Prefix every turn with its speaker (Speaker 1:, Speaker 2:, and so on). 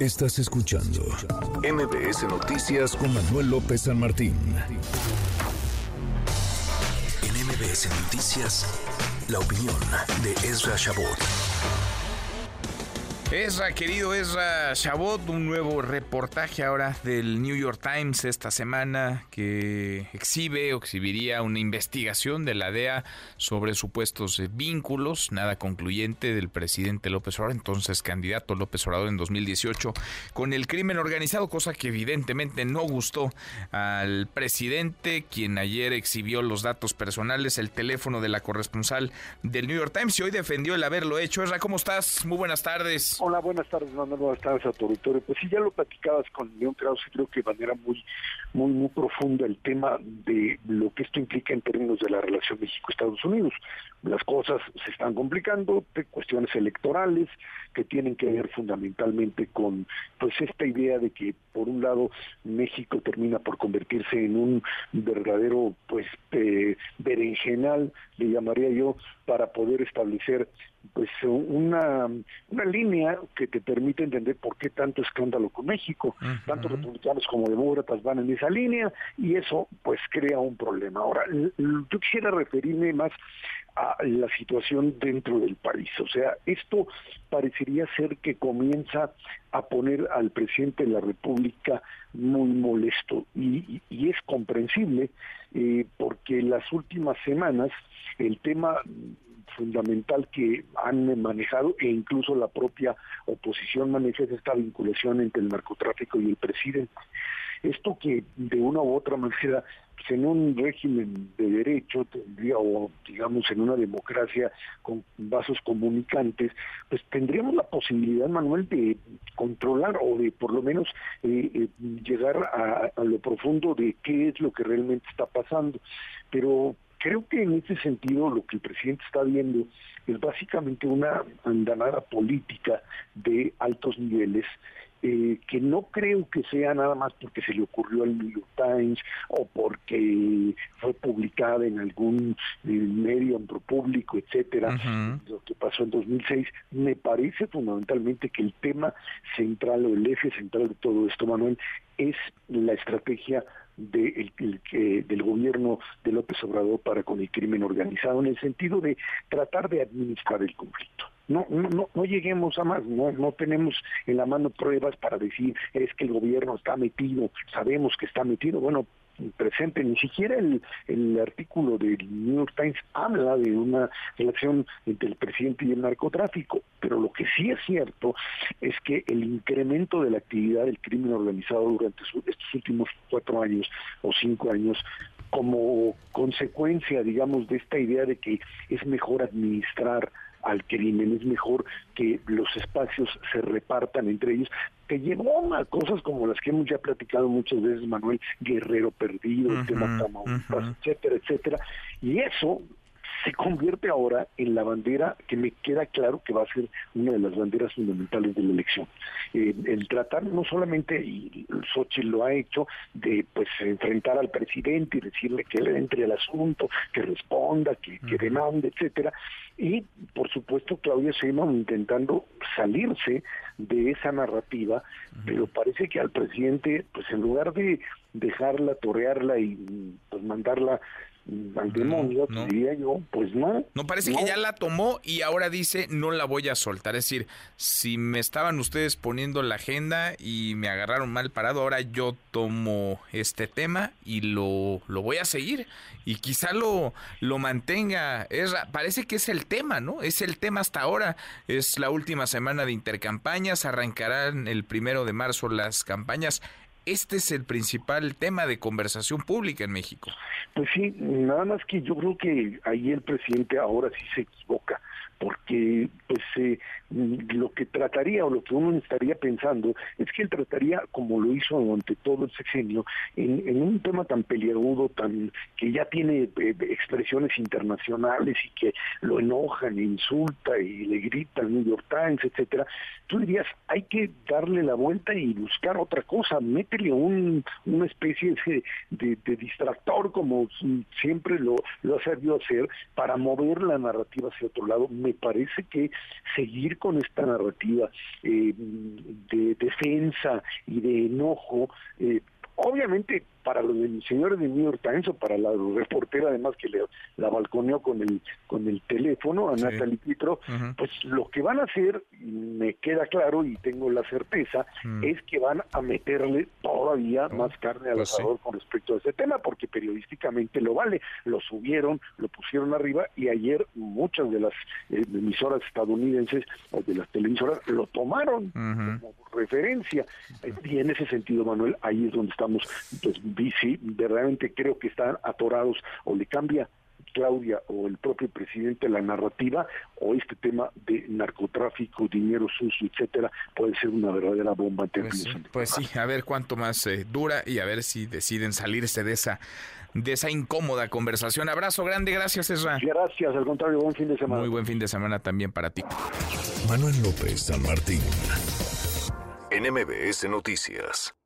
Speaker 1: Estás escuchando MBS Noticias con Manuel López San Martín. En MBS Noticias, la opinión de Ezra Shabot.
Speaker 2: Ezra, querido Ezra Chabot, un nuevo reportaje ahora del New York Times esta semana que exhibe o exhibiría una investigación de la DEA sobre supuestos vínculos, nada concluyente del presidente López Obrador, entonces candidato López Obrador en 2018, con el crimen organizado, cosa que evidentemente no gustó al presidente, quien ayer exhibió los datos personales, el teléfono de la corresponsal del New York Times y hoy defendió el haberlo hecho. Ezra, ¿cómo estás? Muy buenas tardes.
Speaker 3: Hola, buenas tardes, Manuel, buenas tardes a tu auditorio. Pues sí, ya lo platicabas con León Krause, creo que de manera muy, muy, muy profunda el tema de lo que esto implica en términos de la relación México-Estados Unidos. Las cosas se están complicando, cuestiones electorales que tienen que ver fundamentalmente con pues esta idea de que por un lado México termina por convertirse en un verdadero pues eh, berenjenal, le llamaría yo, para poder establecer pues una, una línea que te permite entender por qué tanto escándalo con México. Tanto republicanos como demócratas van en esa línea y eso pues crea un problema. Ahora, yo quisiera referirme más a la situación dentro del país. O sea, esto parecería ser que comienza a poner al presidente de la República muy molesto y, es comprensible eh, porque las últimas semanas el tema fundamental que han manejado e incluso la propia oposición maneja esta vinculación entre el narcotráfico y el presidente. Esto que de una u otra manera pues, en un régimen de derecho tendría o digamos en una democracia con vasos comunicantes pues tendríamos la posibilidad Manuel de controlar o de por lo menos eh, eh, llegar a lo profundo de qué es lo que realmente está pasando pero creo que en ese sentido lo que el presidente está viendo es básicamente una andanada política de altos niveles eh, que no creo que sea nada más porque se le ocurrió al New York Times o porque fue publicada en algún eh, medio público, etcétera, lo que pasó en 2006, me parece fundamentalmente que el tema central o el eje central de todo esto, Manuel, es la estrategia de el, del gobierno de López Obrador para con el crimen organizado en el sentido de tratar de administrar el conflicto. No, no, no lleguemos a más, no, no tenemos en la mano pruebas para decir es que el gobierno está metido, sabemos que está metido, bueno, presente, ni siquiera el, el artículo del New York Times habla de una relación entre el presidente y el narcotráfico, pero lo que sí es cierto es que el incremento de la actividad del crimen organizado durante estos últimos cuatro años o cinco años como consecuencia, digamos, de esta idea de que es mejor administrar al crimen, es mejor que los espacios se repartan entre ellos, que llevó a cosas como las que hemos ya platicado muchas veces, Manuel, Guerrero Perdido, el tema etcétera, etcétera, y eso se convierte ahora en la bandera que me queda claro que va a ser una de las banderas fundamentales de la elección. Eh, el tratar no solamente, y Xochitl lo ha hecho, de pues enfrentar al presidente y decirle que él entre al asunto, que responda, que, que demande, etcétera, y por supuesto Claudia Sheinbaum intentando salirse de esa narrativa, pero parece que al presidente, pues en lugar de dejarla, torearla y pues mandarla al demonio, diría yo, pues no.
Speaker 2: No, parece que ya la tomó y ahora dice no la voy a soltar. Es decir, si me estaban ustedes poniendo la agenda y me agarraron mal parado, ahora yo tomo este tema y lo, lo voy a seguir. Y quizá lo, lo mantenga. Es, parece que es el tema, ¿no? Es el tema hasta ahora. Es la última semana de intercampañas, arrancarán el primero de marzo las campañas este es el principal tema de conversación pública en México.
Speaker 3: Pues sí, nada más que yo creo que ahí el presidente ahora sí se equivoca porque pues eh, lo que trataría o lo que uno estaría pensando es que él trataría como lo hizo durante todo el sexenio en, un tema tan peliagudo tan que ya tiene eh, expresiones internacionales y que lo enojan e insulta y le grita al New York Times etcétera tú dirías hay que darle la vuelta y buscar otra cosa un, una especie de, de, distractor como siempre lo, lo ha sabido hacer para mover la narrativa hacia otro lado. Me parece que seguir con esta narrativa eh, de, ofensa y de enojo, eh, obviamente para los señores de New York Times o para la reportera además que le, la balconeó con el con el teléfono a Natalie Pitro, pues lo que van a hacer, me queda claro y tengo la certeza, mm. es que van a meterle todavía oh, más carne al pues asador con respecto a ese tema, porque periodísticamente lo vale, lo subieron, lo pusieron arriba y ayer muchas de las eh, emisoras estadounidenses o de las televisoras lo tomaron como referencia. Y en ese sentido, Manuel, ahí es donde estamos pues sí, verdaderamente creo que están atorados o le cambia Claudia o el propio presidente la narrativa o este tema de narcotráfico, dinero sucio, etcétera, puede ser una verdadera bomba en
Speaker 2: pues, pues sí, a ver cuánto más eh, dura y a ver si deciden salirse de esa de esa incómoda conversación. Abrazo grande, gracias Ezra.
Speaker 3: Gracias, al contrario, buen fin de semana.
Speaker 2: Muy buen fin de semana también para ti.
Speaker 1: Manuel López San Martín. NMBS Noticias.